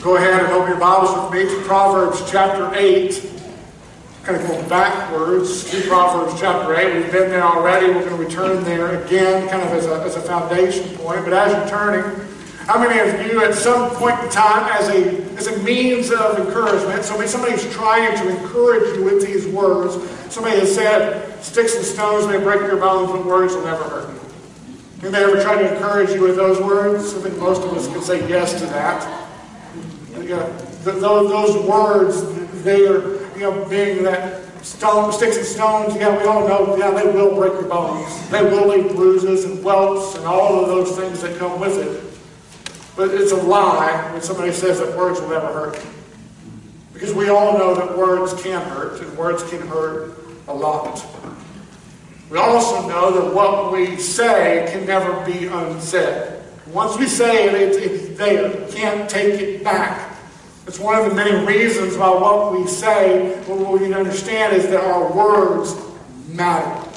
Go ahead and open your Bibles with me to Proverbs chapter 8. Kind of going backwards to Proverbs chapter 8. We've been there already. We're going to return there again, kind of as a, as a foundation point. But as you're turning, how many of you at some point in time, as a, as a means of encouragement, so somebody's trying to encourage you with these words, somebody has said, sticks and stones may break your bones, but words will never hurt you. Anybody ever try to encourage you with those words? I think most of us can say yes to that yeah, those, those words, they are, you know, being that stone, sticks and stones, yeah, we all know, yeah, they will break your bones. They will leave bruises and welts and all of those things that come with it. But it's a lie when somebody says that words will never hurt. Because we all know that words can hurt, and words can hurt a lot. We also know that what we say can never be unsaid. Once we say it, it's, it's there. You can't take it back. It's one of the many reasons why what we say, what we need to understand is that our words matter.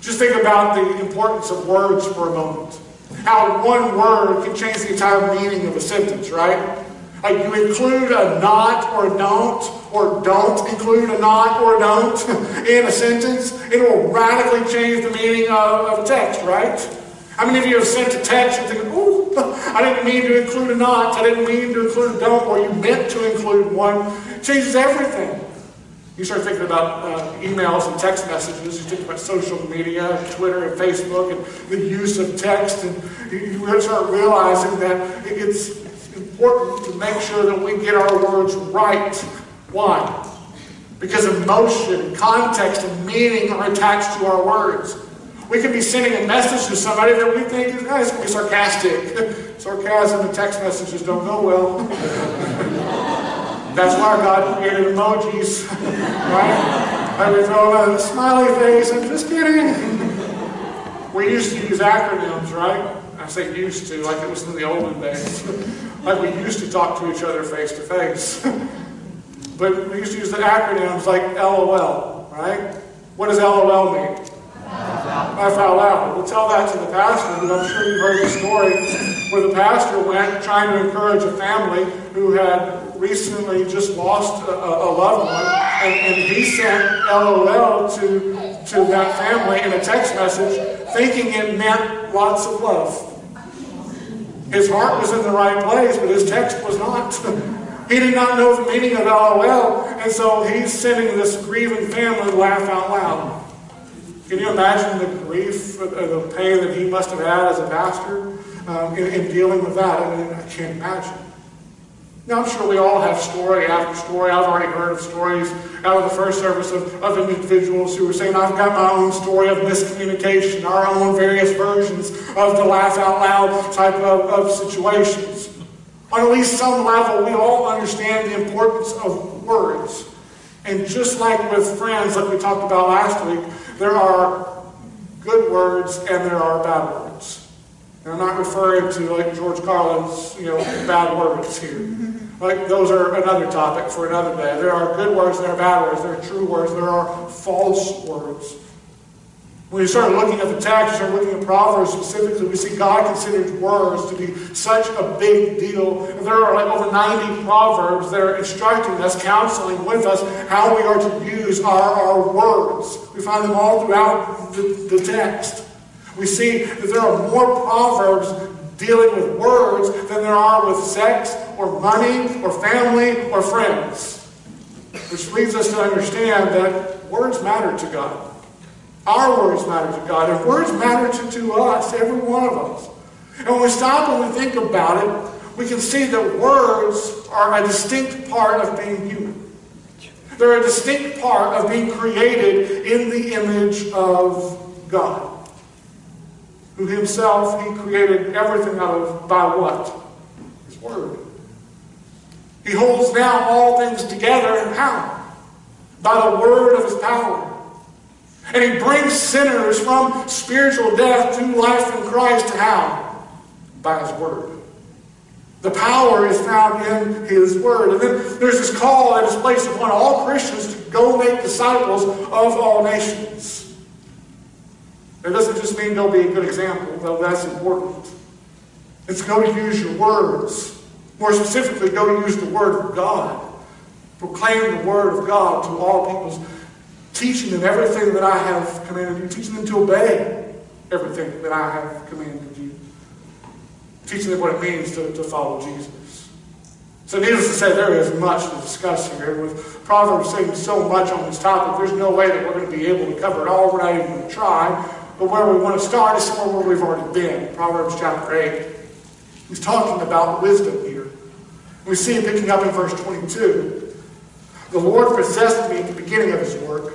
Just think about the importance of words for a moment. How one word can change the entire meaning of a sentence, right? Like you include a not or a don't, or don't include a not or a don't in a sentence, it will radically change the meaning of, of a text, right? How many of you have sent a text and thinking, oh, I didn't mean to include a not, I didn't mean to include a don't, or you meant to include one. It changes everything. You start thinking about uh, emails and text messages, you think about social media, Twitter and Facebook, and the use of text, and you start realizing that it's important to make sure that we get our words right. Why? Because emotion, context, and meaning are attached to our words. We could be sending a message to somebody that we think is, going to be sarcastic. Sarcasm and text messages don't go well. That's why God created emojis, right? I would throw a smiley face. I'm just kidding. We used to use acronyms, right? I say used to, like it was in the olden days. like we used to talk to each other face to face. but we used to use the acronyms like LOL, right? What does LOL mean? Laugh out loud. We'll tell that to the pastor, but I'm sure you've heard the story where the pastor went trying to encourage a family who had recently just lost a, a loved one, and, and, he sent LOL to, to that family in a text message, thinking it meant lots of love. His heart was in the right place, but his text was not. he did not know the meaning of LOL, and so he's sending this grieving family laugh out loud. Can you imagine the grief, the pain that he must have had as a pastor um, in, in, dealing with that? I mean, I can't imagine. Now, I'm sure we all have story after story. I've already heard of stories out of the first service of, of individuals who were saying, I've got my own story of miscommunication, our own various versions of the laugh out loud type of, of situations. On at least some level, we all understand the importance of words. And just like with friends, like we talked about last week, there are good words and there are bad words. And I'm not referring to like George Carlin's, you know, bad words here. Like those are another topic for another day. There are good words, there are bad words, there are true words, there are false words. When you start looking at the text, you start looking at Proverbs specifically, we see God considers words to be such a big deal. And there are like over 90 Proverbs that are instructing us, counseling with us how we are to use our, our words. We find them all throughout the, the text. We see that there are more Proverbs dealing with words than there are with sex or money or family or friends. Which leads us to understand that words matter to God. Our words matter to God, and words matter to, to us, every one of us. And when we stop and we think about it, we can see that words are a distinct part of being human. They're a distinct part of being created in the image of God, who himself, he created everything out of by what? His word. He holds now all things together, how? By the word of his power. And he brings sinners from spiritual death to life in Christ. How? By his word. The power is found in his word. And then there's this call that is placed upon all Christians to go make disciples of all nations. It doesn't just mean go be a good example, though that's important. It's go to use your words. More specifically, go use the Word of God. Proclaim the Word of God to all peoples, teaching them everything that I have commanded you, teaching them to obey everything that I have commanded you, teaching them what it means to, to follow Jesus. So, needless to say, there is much to discuss here. With Proverbs saying so much on this topic, there's no way that we're going to be able to cover it all. We're not even going to try. But where we want to start is somewhere where we've already been. Proverbs chapter 8. He's talking about wisdom here. We see it picking up in verse 22. The Lord possessed me at the beginning of his work,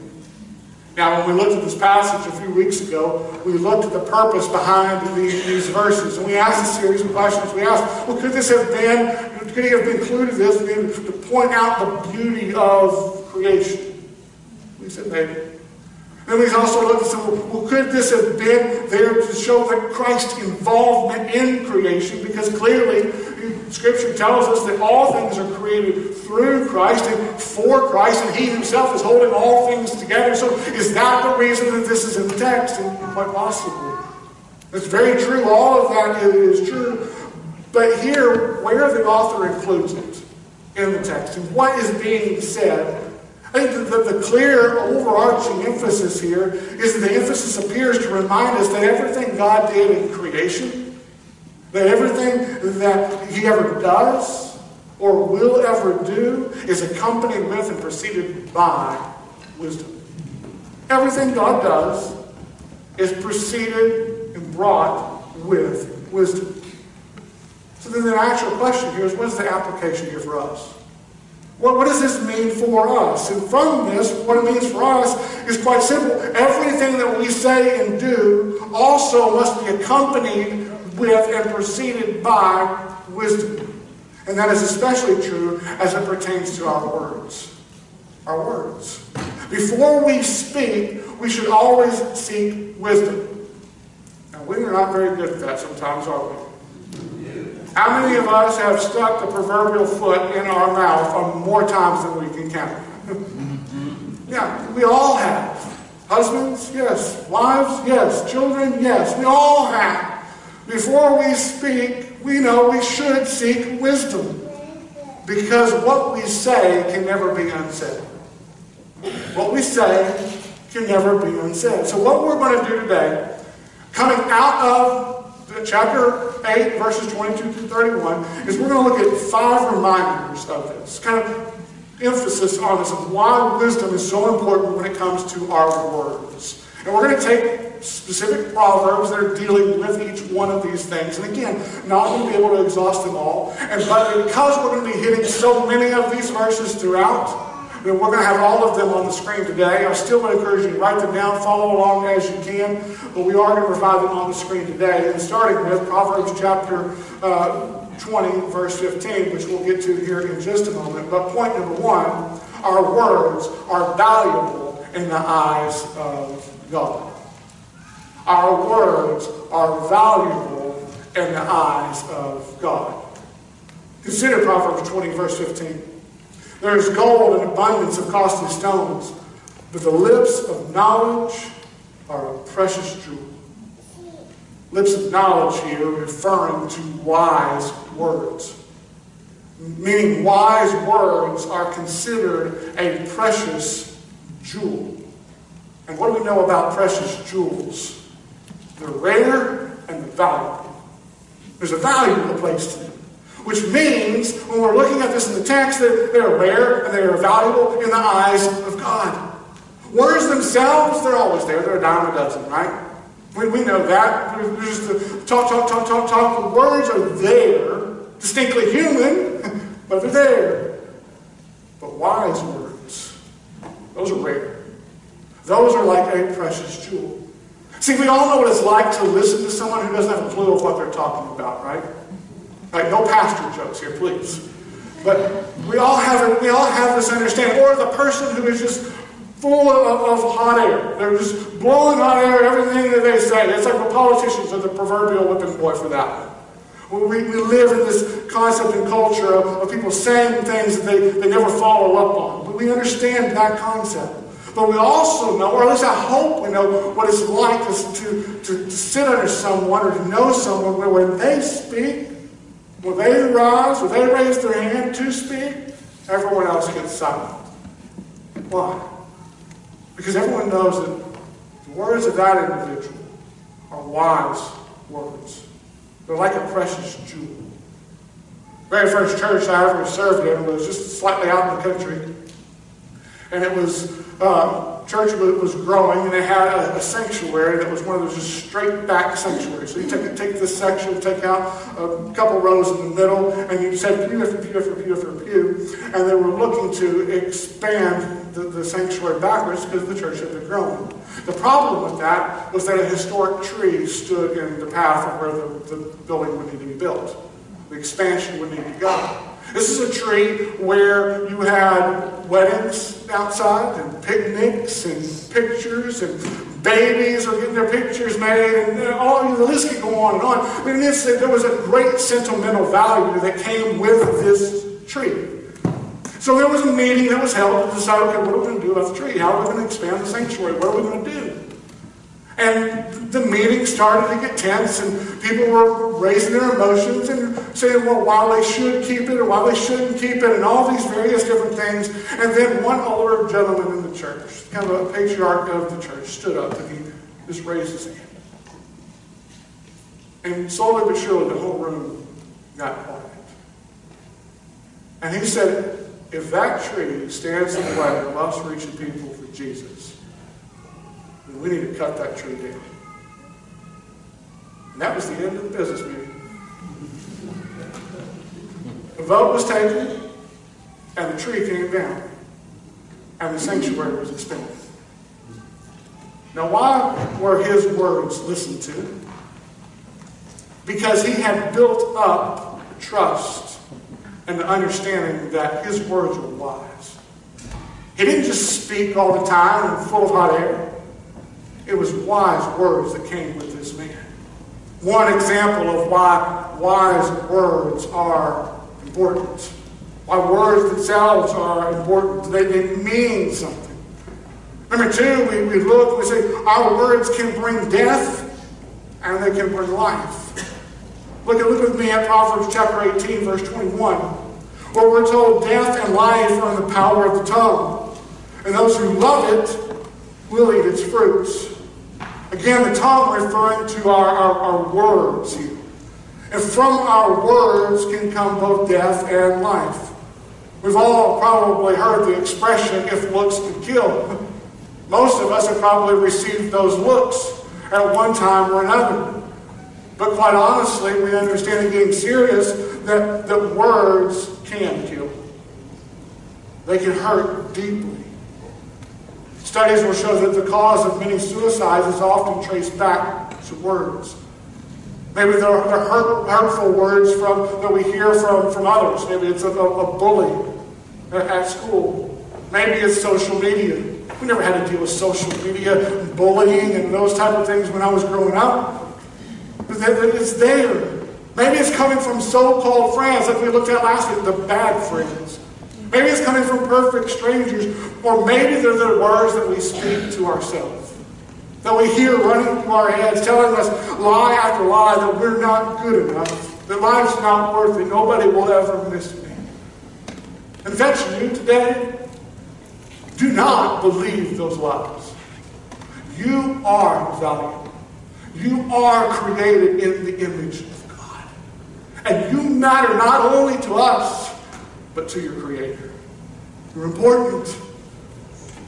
Now, when we looked at this passage a few weeks ago, we looked at the purpose behind the, these verses, and we asked a series of questions. We asked, well, could this have been, could he have included this to point out the beauty of creation? We said maybe. Then we also looked and said, well, could this have been there to show that Christ's involvement in creation? Because clearly, Scripture tells us that all things are created through Christ and for Christ, and He Himself is holding all things together. So, is that the reason that this is in the text? And quite possibly. It's very true. All of that is true. But here, where the author includes it in the text and what is being said I think the, the, clear overarching emphasis here is that the emphasis appears to remind us that everything God did in creation, that everything that He ever does or will ever do is accompanied with and preceded by wisdom. Everything God does is preceded and brought with wisdom. So then the actual question here is what is the application here for us? What, what does this mean for us? And from this, what it means for us is quite simple. Everything that we say and do also must be accompanied with and preceded by wisdom. And that is especially true as it pertains to our words. Our words. Before we speak, we should always seek wisdom. Now, we are not very good at that sometimes, are we? How many of us have stuck the proverbial foot in our mouth more times than we can count? yeah, we all have. Husbands, yes. Wives, yes. Children, yes. We all have. Before we speak, we know we should seek wisdom. Because what we say can never be unsaid. What we say can never be unsaid. So, what we're going to do today, coming out of chapter 8, verses 22 through 31, is we're going to look at five reminders of this, kind of emphasis on this of why wisdom is so important when it comes to our words. And we're going to take specific proverbs that are dealing with each one of these things. And again, not going to be able to exhaust them all. And but because we're going to be hitting so many of these verses throughout, we're going to have all of them on the screen today. I still would encourage you to write them down, follow along as you can, but we are going to provide them on the screen today. And starting with Proverbs chapter uh, 20, verse 15, which we'll get to here in just a moment. But point number one, our words are valuable in the eyes of God. Our words are valuable in the eyes of God. Consider Proverbs 20, verse 15. There is gold and abundance of costly stones, but the lips of knowledge are a precious jewel. Lips of knowledge here referring to wise words. Meaning, wise words are considered a precious jewel. And what do we know about precious jewels? They're rare and they're valuable. There's a value placed in them. Which means, when we're looking at this in the text, that they're rare and they are valuable in the eyes of God. Words themselves, they're always there. They're a dime a dozen, right? We, we know that. We're just the talk, talk, talk, talk, talk. The words are there, distinctly human, but they're there. But wise words, those are rare. Those are like a precious jewel. See, we all know what it's like to listen to someone who doesn't have a clue of what they're talking about, right? Like, no pastor jokes here, please. But we all have we all have this understanding. Or the person who is just full of, of hot air. They're just blowing hot air everything that they say. It's like the politicians are the proverbial whipping boy for that one. We, we live in this concept and culture of, of people saying things that they, they never follow up on. But we understand that concept. But we also know, or at least I hope we know, what it's like to, to, to sit under someone or to know someone where when they speak, when they rise, when they raise their hand to speak, everyone else gets silent. Why? Because everyone knows that the words of that individual are wise words. They're like a precious jewel. The very first church I ever served in was just slightly out in the country. And it was uh, church was growing, and they had a, a, sanctuary that was one of those just straight back sanctuaries. So you take, take this section, take out a couple rows in the middle, and you said pew after pew after pew after pew. And they were looking to expand the, the sanctuary backwards because the church had been growing. The problem with that was that a historic tree stood in the path of where the, the building would need to be built. The expansion would need to go. This is a tree where you had weddings outside and picnics and pictures and babies are getting their pictures made and uh, all the list could go on and on. I mean, this, there was a great sentimental value that came with this tree. So there was a meeting that was held to decide, okay, what are we going to do about the tree? How are we going to expand the sanctuary? What are we going to do? And the meeting started to get tense, and people were raising their emotions and saying, well, why they should keep it or why they shouldn't keep it, and all these various different things. And then one older gentleman in the church, kind of a patriarch of the church, stood up and he just raised his hand. And slowly but surely, the whole room got quiet. And he said, if that tree stands in the way of us reaching people for Jesus, we need to cut that tree down. And that was the end of the business meeting. The vote was taken, and the tree came down, and the sanctuary was expanded. Now, why were his words listened to? Because he had built up trust and the understanding that his words were wise. He didn't just speak all the time and full of hot air. It was wise words that came with this man. One example of why wise words are important. Why words themselves are important. They, they mean something. Number two, we, we look and we say our words can bring death and they can bring life. Look, look with me at Proverbs chapter 18, verse 21, where we're told death and life are in the power of the tongue. And those who love it will eat its fruits. Again, the tongue referring to our, our, our words here. And from our words can come both death and life. We've all probably heard the expression, if looks could kill. Most of us have probably received those looks at one time or another. But quite honestly, we understand in getting serious that, that words can kill. They can hurt deeply. Studies will show that the cause of many suicides is often traced back to words. Maybe they're hurt, hurtful words from, that we hear from, from others. Maybe it's a, a bully at school. Maybe it's social media. We never had to deal with social media, and bullying, and those type of things when I was growing up. But it's there. Maybe it's coming from so-called friends, like we looked at last week, the bad friends. Maybe it's coming from perfect strangers, or maybe they're the words that we speak to ourselves. That we hear running through our heads, telling us lie after lie that we're not good enough, that life's not worth it, nobody will ever miss me. And that's you today. Do not believe those lies. You are valuable. You are created in the image of God. And you matter not only to us, but to your Creator. You're important.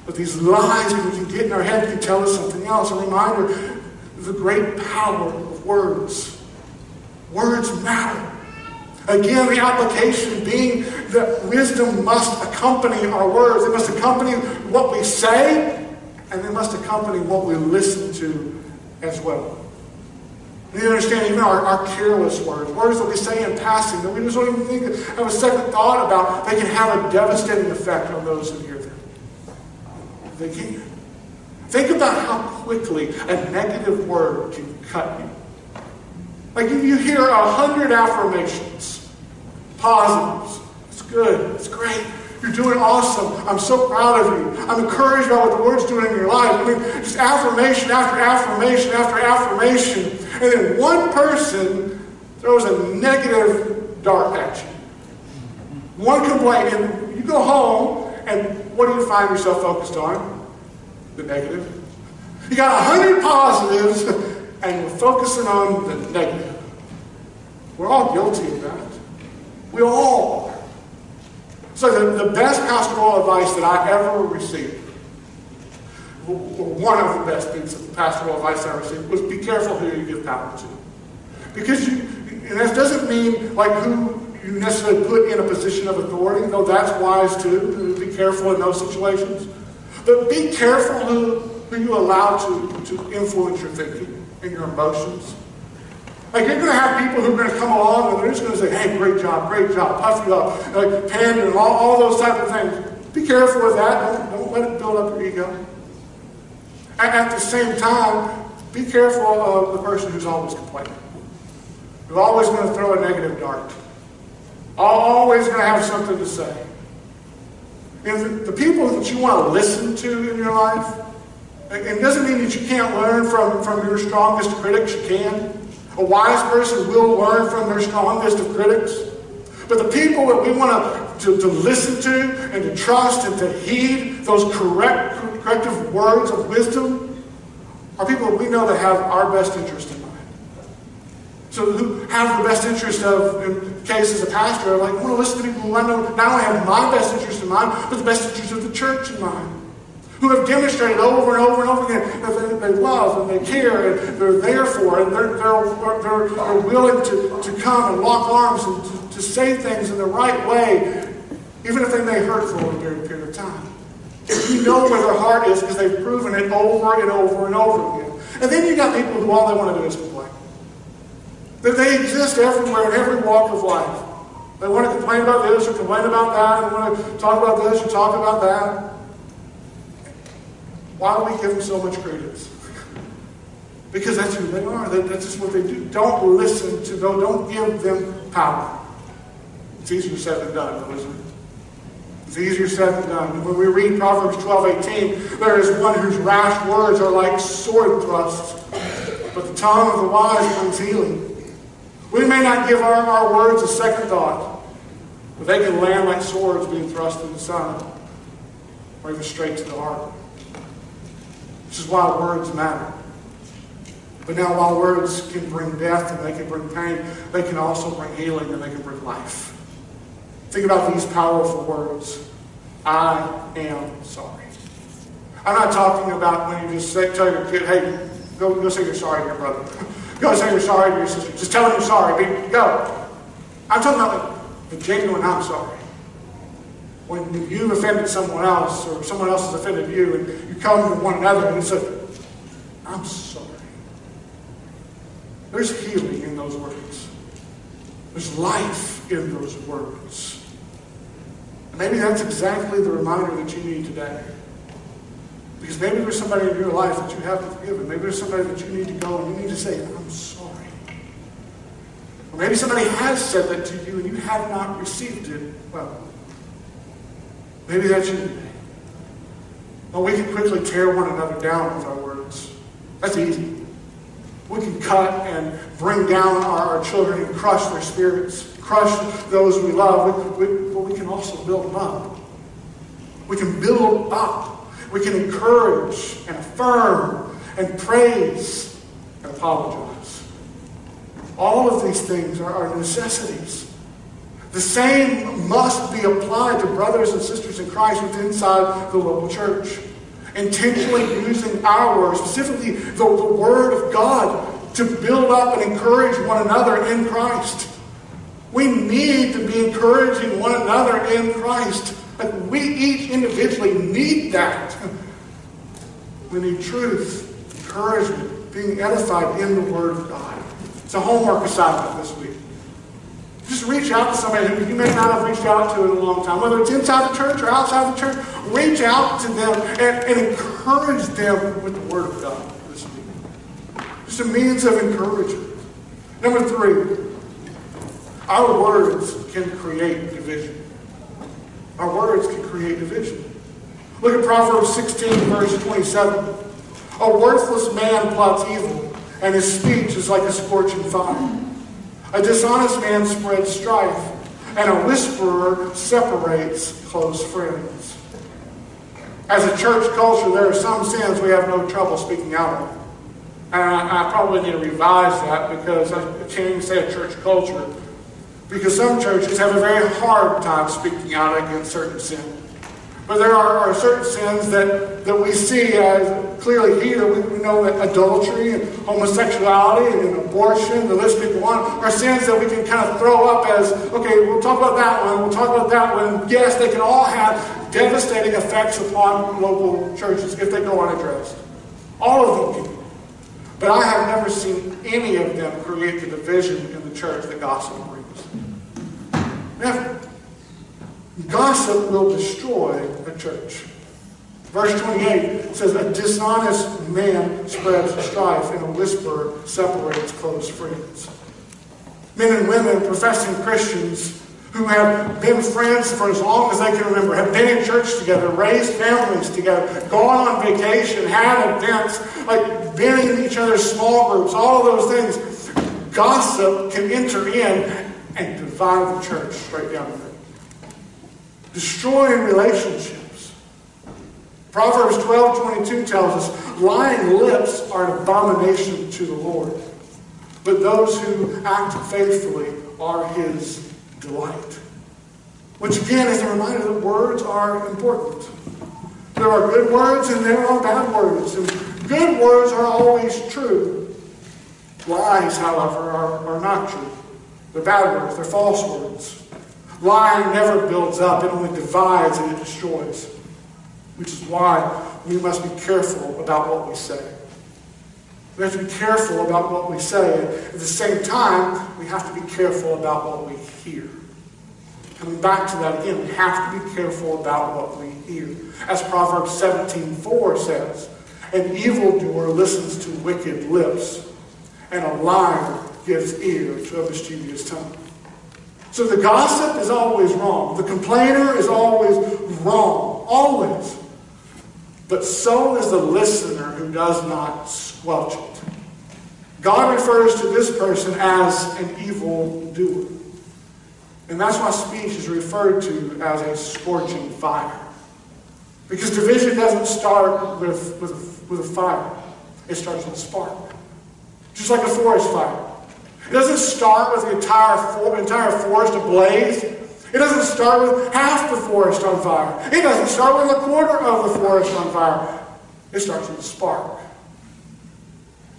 But these lies that we can get in our head can tell us something else. A reminder of the great power of words. Words matter. Again, the application being that wisdom must accompany our words. It must accompany what we say, and it must accompany what we listen to as well. You need to understand even our, our careless words, words that we say in passing that we just don't even think, have a second thought about, they can have a devastating effect on those who hear them. They can. Think about how quickly a negative word can cut you. Like if you hear a hundred affirmations, positives, it's good, it's great, you're doing awesome, I'm so proud of you, I'm encouraged by what the Lord's doing in your life. I mean, just affirmation after affirmation after affirmation. And then one person throws a negative dart at you. One complaint, and you go home, and what do you find yourself focused on? The negative. You got a hundred positives, and you're focusing on the negative. We're all guilty of that. We all are. So the, the best pastoral advice that I ever received, one of the best pieces of pastoral advice I received, was be careful who you give power to. Because you, and that doesn't mean like who you necessarily put in a position of authority, though that's wise too. Be careful in those situations. But be careful who, who you allow to, to influence your thinking and your emotions. Like you're going to have people who are going to come along and they're just going to say, hey, great job, great job, puff you up, like pander and all, all those type of things. Be careful with that. Don't, don't let it build up your ego. At the same time, be careful uh, of the person who's always complaining. Who's always going to throw a negative dart. Always going to have something to say. And the, the people that you want to listen to in your life, it doesn't mean that you can't learn from, from your strongest critics. You can. A wise person will learn from their strongest of critics. But the people that we want to, to, to listen to and to trust and to heed those correct, corrective words of wisdom are people we know that have our best interest in mind. So who have the best interest of, in case as a pastor, like, I want to listen to people who I know not only have my best interest in mind, but the best interest of the church in mind who have demonstrated over and over and over again that they, they love and they care and they're there for and they're, they're, they're, they're willing to, to come and lock arms and to, say things in the right way, even if they may hurt for a very period of time. If you know where their heart is because they've proven it over and over and over again. And then you got people who all they want to do is complain. That they exist everywhere in every walk of life. They want to complain about this or complain about that. They want to talk about this or talk about that. Why do we give them so much credence? Because that's who they are. That's just what they do. Don't listen to them. Don't give them power. It's easier said than done, though, isn't it? It's easier said than done. When we read Proverbs 12, 18, there is one whose rash words are like sword thrusts, but the tongue of the wise brings healing. We may not give our, our words a second thought, but they can land like swords being thrust in the side, or even straight to the heart. This is why words matter. But now, while words can bring death and they can bring pain, they can also bring healing and they can bring life. Think about these powerful words I am sorry. I'm not talking about when you just say, tell your kid, hey, go, go say you're sorry to your brother. go say you're sorry to your sister. Just tell them you're sorry. Go. I'm talking about the genuine I'm sorry when you've offended someone else or someone else has offended you and you come to one another and say, I'm sorry. There's healing in those words. There's life in those words. Maybe that's exactly the reminder that you need today. Because maybe there's somebody in your life that you haven't forgiven. Maybe there's somebody that you need to go and you need to say, I'm sorry. Or maybe somebody has said that to you and you have not received it. Well, Maybe that's you today. Well, we can quickly tear one another down with our words. That's easy. We can cut and bring down our, our children and crush their spirits, crush those we love, we, we, can also build them up. We can build up. We can encourage and affirm and praise and apologize. All of these things are, are necessities. The same must be applied to brothers and sisters in Christ within inside the local church. Intentionally using our specifically the, the Word of God, to build up and encourage one another in Christ. We need to be encouraging one another in Christ. Like we each individually need that. We need truth, encouragement, being edified in the Word of God. It's a homework assignment this week. Just reach out to somebody who you may not have reached out to in a long time, whether it's inside the church or outside the church. Reach out to them and, and encourage them with the Word of God this week. Just a means of encouragement. Number three, our words can create division. Our words can create division. Look at Proverbs 16, verse 27. A worthless man plots evil, and his speech is like a scorching fire. A dishonest man spreads strife, and a whisperer separates close friends. As a church culture, there are some sins we have no trouble speaking out of. And I, I probably need to revise that because I say a church culture. Because some churches have a very hard time speaking out against certain sins. But there are, are, certain sins that, that we see as clearly here. We, know that adultery and homosexuality and abortion, the list can go on, are sins that we can kind of throw up as, okay, we'll talk about that one, we'll talk about that one. Yes, they can all have devastating effects upon local churches if they go unaddressed. All of them can. But I have never seen any of them create the division in the church that brings. Never. Gossip will destroy a church. Verse 28 says, A dishonest man spreads strife, and a whisper separates close friends. Men and women, professing Christians, who have been friends for as long as they can remember, have been in church together, raised families together, gone on vacation, had events, like been in each other's small groups, all of those things. Gossip can enter in and divide the church straight down the middle destroying relationships. Proverbs 12 22 tells us lying lips are an abomination to the Lord, but those who act faithfully are his delight. Which again is a reminder that words are important. There are good words and there are bad words. And good words are always true. Lies, however, are, are not true. They're bad words, they're false words. Lying never builds up, it only divides and it destroys. Which is why we must be careful about what we say. We have to be careful about what we say. At the same time, we have to be careful about what we hear. Coming back to that again, we have to be careful about what we hear. As Proverbs 17:4 says, an evildoer listens to wicked lips, and a liar gives ear to a mischievous tongue. So the gossip is always wrong. The complainer is always wrong. Always. But so is the listener who does not squelch it. God refers to this person as an evil doer. And that's why speech is referred to as a scorching fire. Because division doesn't start with, with, with a fire, it starts with a spark. Just like a forest fire. It doesn't start with the entire, for, entire forest ablaze. It doesn't start with half the forest on fire. It doesn't start with a quarter of the forest on fire. It starts with a spark.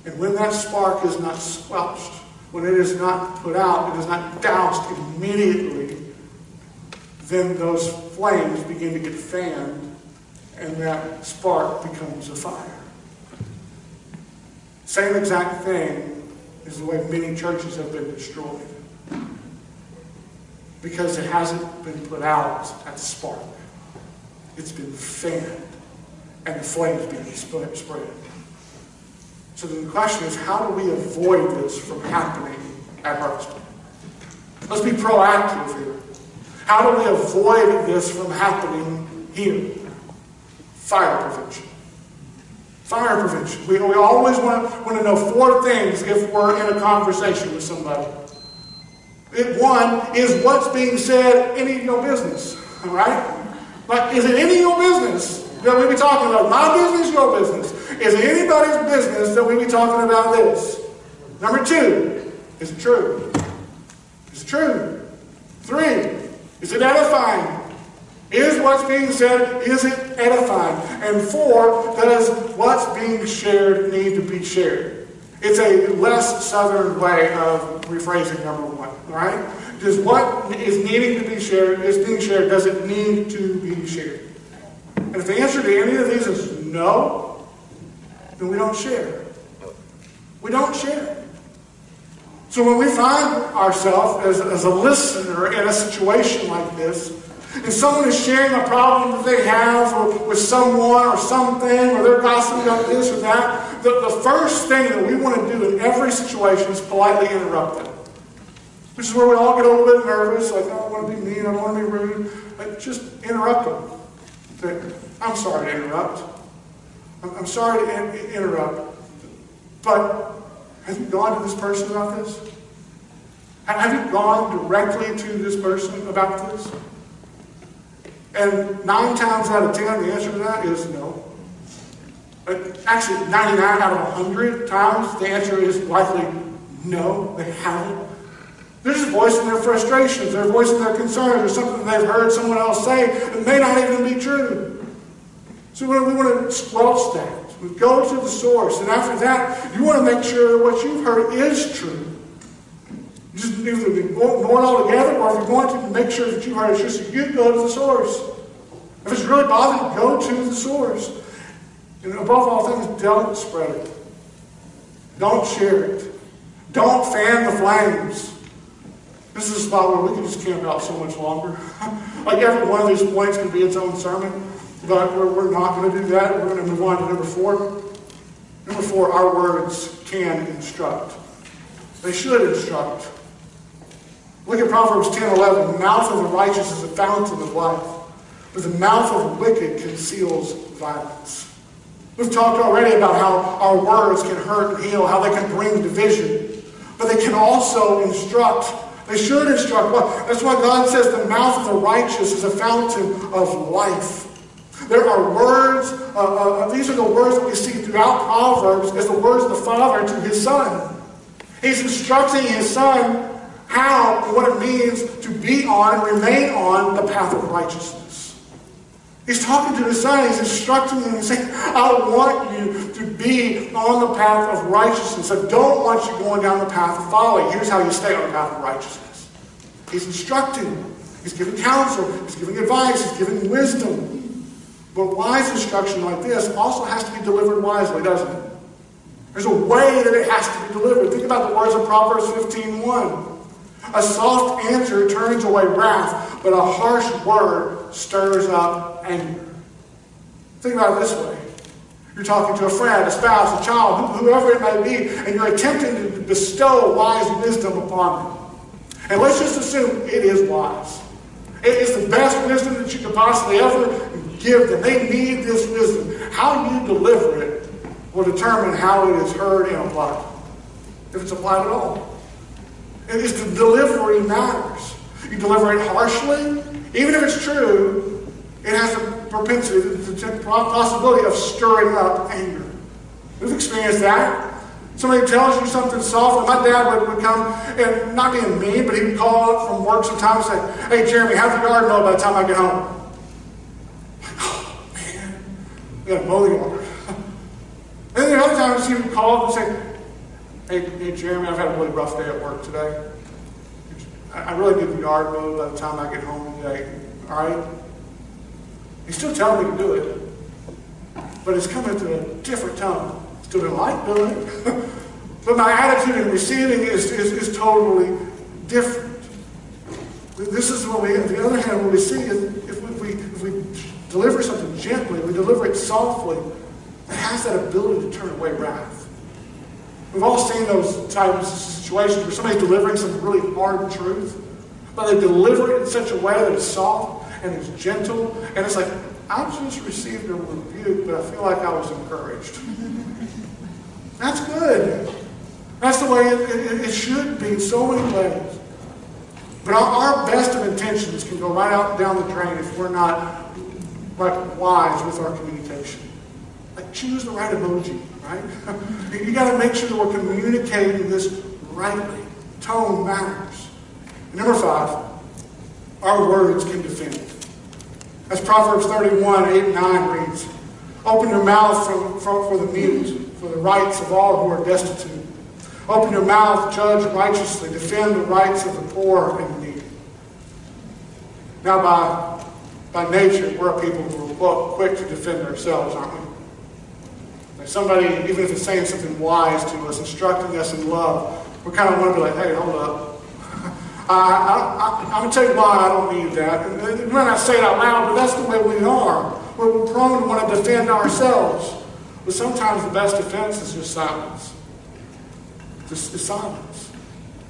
And when that spark is not squelched, when it is not put out, it is not doused immediately, then those flames begin to get fanned and that spark becomes a fire. Same exact thing is the way many churches have been destroyed. Because it hasn't been put out at the spark. It's been fanned, and the flames being spread. So the question is, how do we avoid this from happening at Harvest? Let's be proactive here. How do we avoid this from happening here? Fire prevention. Fire prevention. We, we always want, want to know four things if we're in a conversation with somebody. It, one is what's being said any of your business. All right? Like, is it any of your business that we be talking about? My business, your business. Is it anybody's business that we be talking about this? Number two, is it true? Is it true? Three, is it edifying? Is what's being said, is it edifying? And four, does what's being shared need to be shared? It's a less southern way of rephrasing number one, right? Does what is needing to be shared, is being shared, does it need to be shared? And if the answer to any of these is no, then we don't share. We don't share. So when we find ourselves as, as a listener in a situation like this, and someone is sharing a problem that they have or with someone or something, or they're gossiping about this or that, the, the first thing that we want to do in every situation is politely interrupt them. Which is where we all get a little bit nervous, like, I don't want to be mean, I don't want to be rude. But just interrupt them. Say, I'm sorry to interrupt. I'm, sorry to in- interrupt. But have you gone to this person about this? Have you gone directly to this person about this? And nine times out of ten, the answer to that is no. Actually, 99 out of 100 times, the answer is likely no, they haven't. They're just voicing their frustrations, they're voicing their concerns, or something they've heard someone else say that may not even be true. So we want to squelch that. We go to the source, and after that, you want to make sure what you've heard is true. Just either ignore it altogether, or if you're going to make sure that you are. it's just you go to the source. If it's really bothering you, go to the source. And above all things, don't spread it. Don't share it. Don't fan the flames. This is a spot where we can just camp out so much longer. like every one of these points could be its own sermon, but we're, we're not going to do that. We're going to move on to number four. Number four, our words can instruct. They should instruct. Look at Proverbs 10 11. The mouth of the righteous is a fountain of life, but the mouth of the wicked conceals violence. We've talked already about how our words can hurt and heal, how they can bring division, but they can also instruct. They should instruct. That's why God says the mouth of the righteous is a fountain of life. There are words, uh, uh, these are the words that we see throughout Proverbs as the words of the Father to his Son. He's instructing his Son how and what it means to be on and remain on the path of righteousness. He's talking to his son, he's instructing him and saying, I want you to be on the path of righteousness. I don't want you going down the path of folly. Here's how you stay on the path of righteousness. He's instructing, him. he's giving counsel, he's giving advice, he's giving wisdom. But wise instruction like this also has to be delivered wisely, doesn't it? There's a way that it has to be delivered. Think about the words of Proverbs 15:1. A soft answer turns away wrath, but a harsh word stirs up anger. Think about it this way. You're talking to a friend, a spouse, a child, whoever it may be, and you're attempting to bestow wise wisdom upon them. And let's just assume it is wise. It is the best wisdom that you could possibly ever give them. They need this wisdom. How you deliver it will determine how it is heard and applied. If it's applied at all. It is the delivery matters. You deliver it harshly, even if it's true, it has a propensity, the possibility of stirring up anger. We've experienced that. Somebody tells you something soft. My dad would, would come, and not being mean, but he would call up from work sometimes and say, Hey, Jeremy, how's the yard mowed by the time I get home? Oh, man, we got to mow the yard. and then other times he would call up and say, Hey, hey, Jeremy, I've had a really rough day at work today. I, really need the yard mowed by the time I get home today. All right? He's still telling me to do it, but it's coming to a different tone. Still didn't like doing it, but my attitude in receiving is, is, is totally different. This is what we, on the other hand, what we see is if we, if we deliver something gently, we deliver it softly, it has that ability to turn away wrath. We've all seen those types of situations where somebody's delivering some really hard truth, but they deliver it in such a way that it's soft and it's gentle, and it's like, I just received a rebuke, but I feel like I was encouraged. That's good. That's the way it, it, it should be in so many ways. But our, our, best of intentions can go right out down the drain if we're not like wise with our communication. Like choose the right emoji right? you got to make sure that we're communicating this rightly. Tone matters. And number five, Our words can defend. As Proverbs 31, 8 and 9 reads, Open your mouth for, for, for the mute, for the rights of all who are destitute. Open your mouth, judge righteously, defend the rights of the poor and the needy. Now, by, by nature, we're a people who are quick to defend ourselves, aren't we? Like somebody, even if it's saying something wise to us, instructing us in love, we kind of want to be like, hey, hold up. I, am going to tell you why I don't need that. We might not say it out loud, but that's the way we are. We're prone to want to defend ourselves. But sometimes the best defense is just silence. Just silence.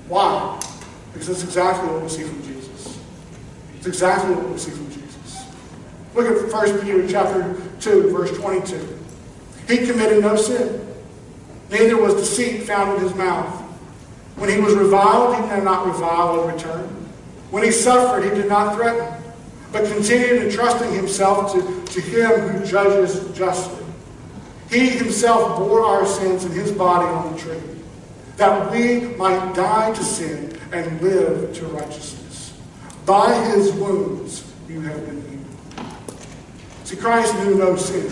Why? Because that's exactly what we see from Jesus. It's exactly what we see from Jesus. Look at 1 Peter chapter 2, verse 22. He committed no sin. Neither was deceit found in his mouth. When he was reviled, he did not revile in return. When he suffered, he did not threaten, but continued entrusting himself to, to him who judges justly. He himself bore our sins in his body on the tree, that we might die to sin and live to righteousness. By his wounds you have been healed. See, Christ knew no sin.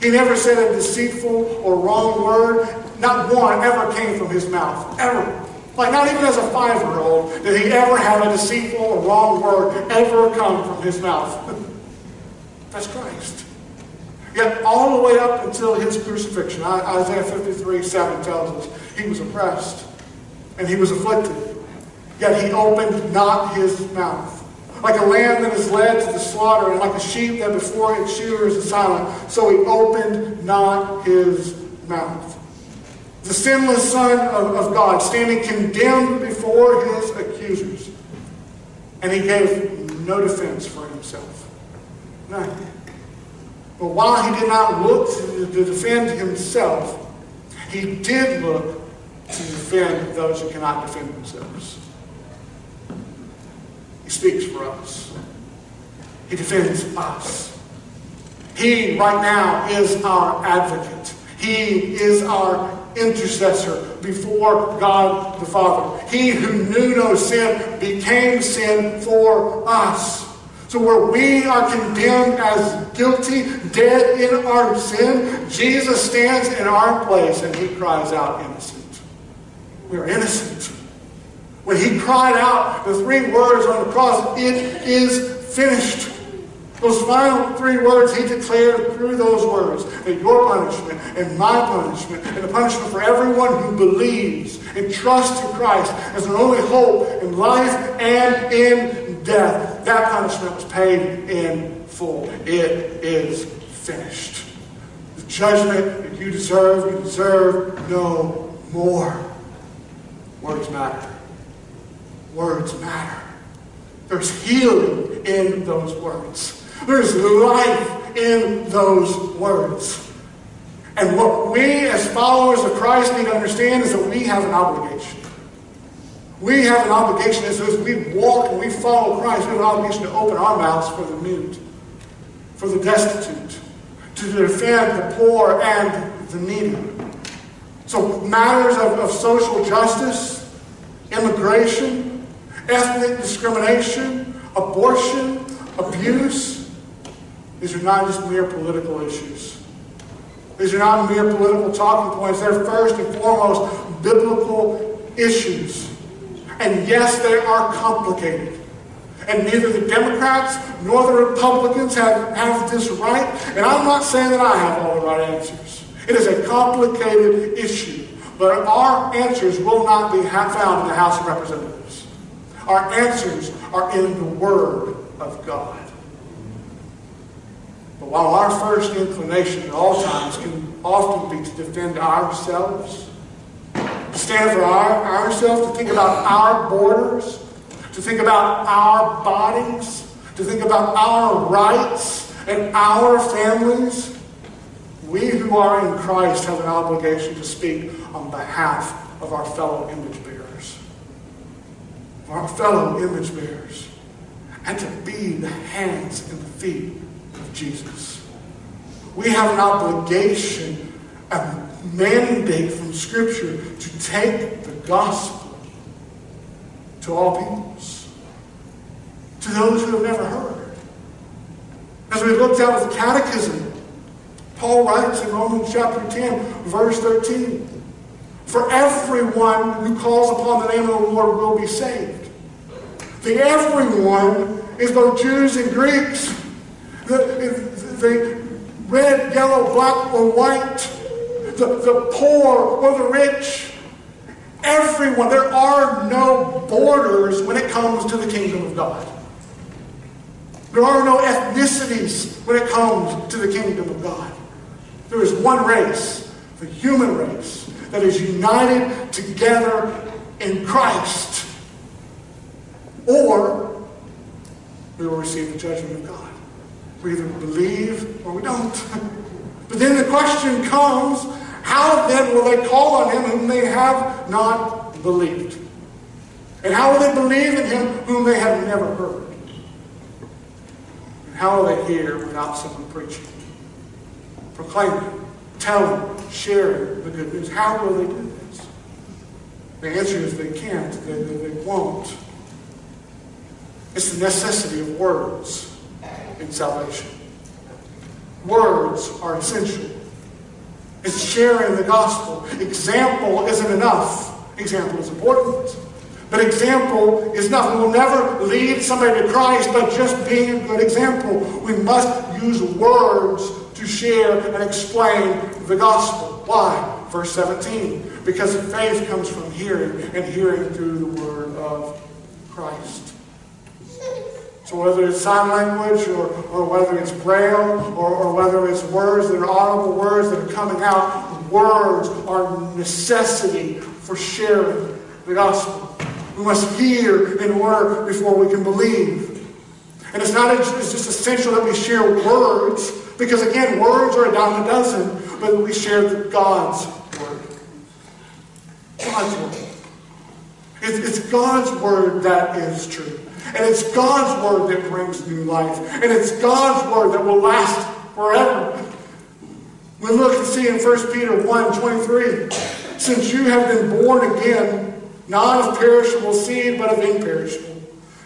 He never said a deceitful or wrong word. Not one ever came from his mouth. Ever. Like not even as a five-year-old did he ever have a deceitful or wrong word ever come from his mouth. That's Christ. Yet all the way up until his crucifixion, Isaiah 53, 7 tells us, he was oppressed and he was afflicted. Yet he opened not his mouth. Like a lamb that is led to the slaughter, and like a sheep that before its shearers is silent, so he opened not his mouth. The sinless Son of, of God, standing condemned before his accusers. And he gave no defense for himself. None. But while he did not look to, to defend himself, he did look to defend those who cannot defend themselves. Speaks for us. He defends us. He, right now, is our advocate. He is our intercessor before God the Father. He who knew no sin became sin for us. So where we are condemned as guilty, dead in our sin, Jesus stands in our place and he cries out innocent. We are innocent. When he cried out the three words on the cross, it is finished. Those final three words he declared through those words that your punishment and my punishment and the punishment for everyone who believes and trusts in Christ as an only hope in life and in death. That punishment was paid in full. It is finished. The judgment that you deserve, you deserve no more. Words matter. Words matter. There's healing in those words. There's life in those words. And what we as followers of Christ need to understand is that we have an obligation. We have an obligation as we walk and we follow Christ, we have an obligation to open our mouths for the mute, for the destitute, to defend the poor and the needy. So matters of, of social justice, immigration, ethnic discrimination, abortion, abuse. These are not just mere political issues. These are not mere political talking points. They're first and foremost biblical issues. And yes, they are complicated. And neither the Democrats nor the Republicans have, have this right. And I'm not saying that I have all the right answers. It is a complicated issue. But our answers will not be found in the House of Representatives. Our answers are in the Word of God. But while our first inclination at all times can often be to defend ourselves, to stand for our, ourselves, to think about our borders, to think about our bodies, to think about our rights and our families, we who are in Christ have an obligation to speak on behalf of our fellow image our fellow image bearers, and to be the hands and the feet of Jesus. We have an obligation, a mandate from Scripture to take the gospel to all peoples, to those who have never heard. As we looked at the catechism, Paul writes in Romans chapter 10, verse 13, For everyone who calls upon the name of the Lord will be saved. The everyone is both Jews and Greeks. The, the red, yellow, black, or white. The, the poor or the rich. Everyone. There are no borders when it comes to the kingdom of God. There are no ethnicities when it comes to the kingdom of God. There is one race, the human race, that is united together in Christ. Or we will receive the judgment of God. We either believe or we don't. But then the question comes how then will they call on him whom they have not believed? And how will they believe in him whom they have never heard? And how will they hear without someone preaching? Proclaiming, telling, sharing the good news. How will they do this? The answer is they can't, they, they, they won't. It's the necessity of words in salvation. Words are essential. It's sharing the gospel. Example isn't enough. Example is important. But example is nothing. We'll never lead somebody to Christ by just being a good example. We must use words to share and explain the gospel. Why? Verse 17. Because faith comes from hearing, and hearing through the word of Christ. So whether it's sign language or, or whether it's braille or, or whether it's words that are audible words that are coming out, words are necessity for sharing the gospel. We must hear and work before we can believe. And it's not it's just essential that we share words, because again, words are a dime a dozen, but we share God's word. God's word. It's, it's God's word that is true. And it's God's word that brings new life. And it's God's word that will last forever. We look and see in 1 Peter 1 23, since you have been born again, not of perishable seed, but of imperishable,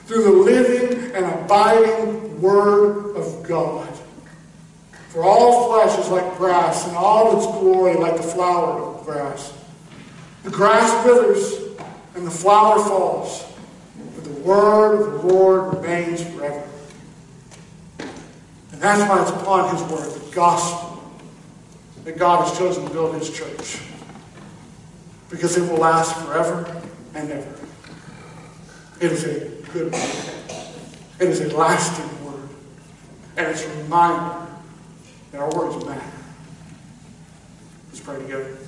through the living and abiding word of God. For all flesh is like grass, and all its glory like the flower of grass. The grass withers, and the flower falls word of the Lord remains forever. And that's why it's upon his word, the gospel, that God has chosen to build his church. Because it will last forever and ever. It is a good word. It is a lasting word. And it's a reminder that our words matter. Let's pray together.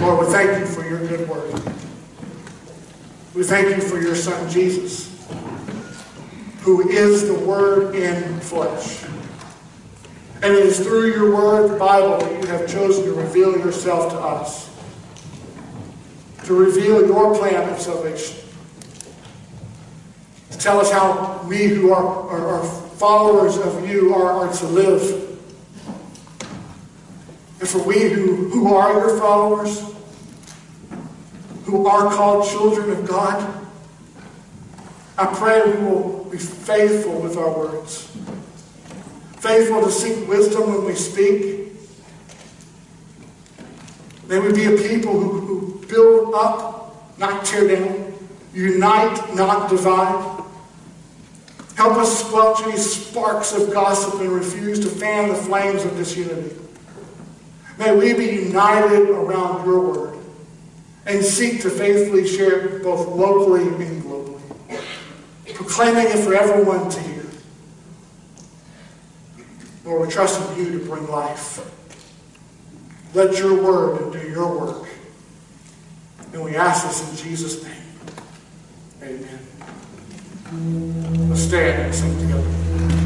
Lord, we thank you for your good word. We thank you for your Son, Jesus, who is the Word in flesh. And it is through your Word, the Bible, that you have chosen to reveal yourself to us, to reveal your plan of salvation, to tell us how we who are, are, are followers of you are, are to live. And for we who, who are your followers, who are called children of God. I pray we will be faithful with our words, faithful to seek wisdom when we speak. May we be a people who, who build up, not tear down, unite, not divide. Help us squelch any sparks of gossip and refuse to fan the flames of disunity. May we be united around your word and seek to faithfully share it both locally and globally, proclaiming it for everyone to hear. Lord, we trust in you to bring life. Let your word do your work. And we ask this in Jesus' name. Amen. Let's stand and sing together.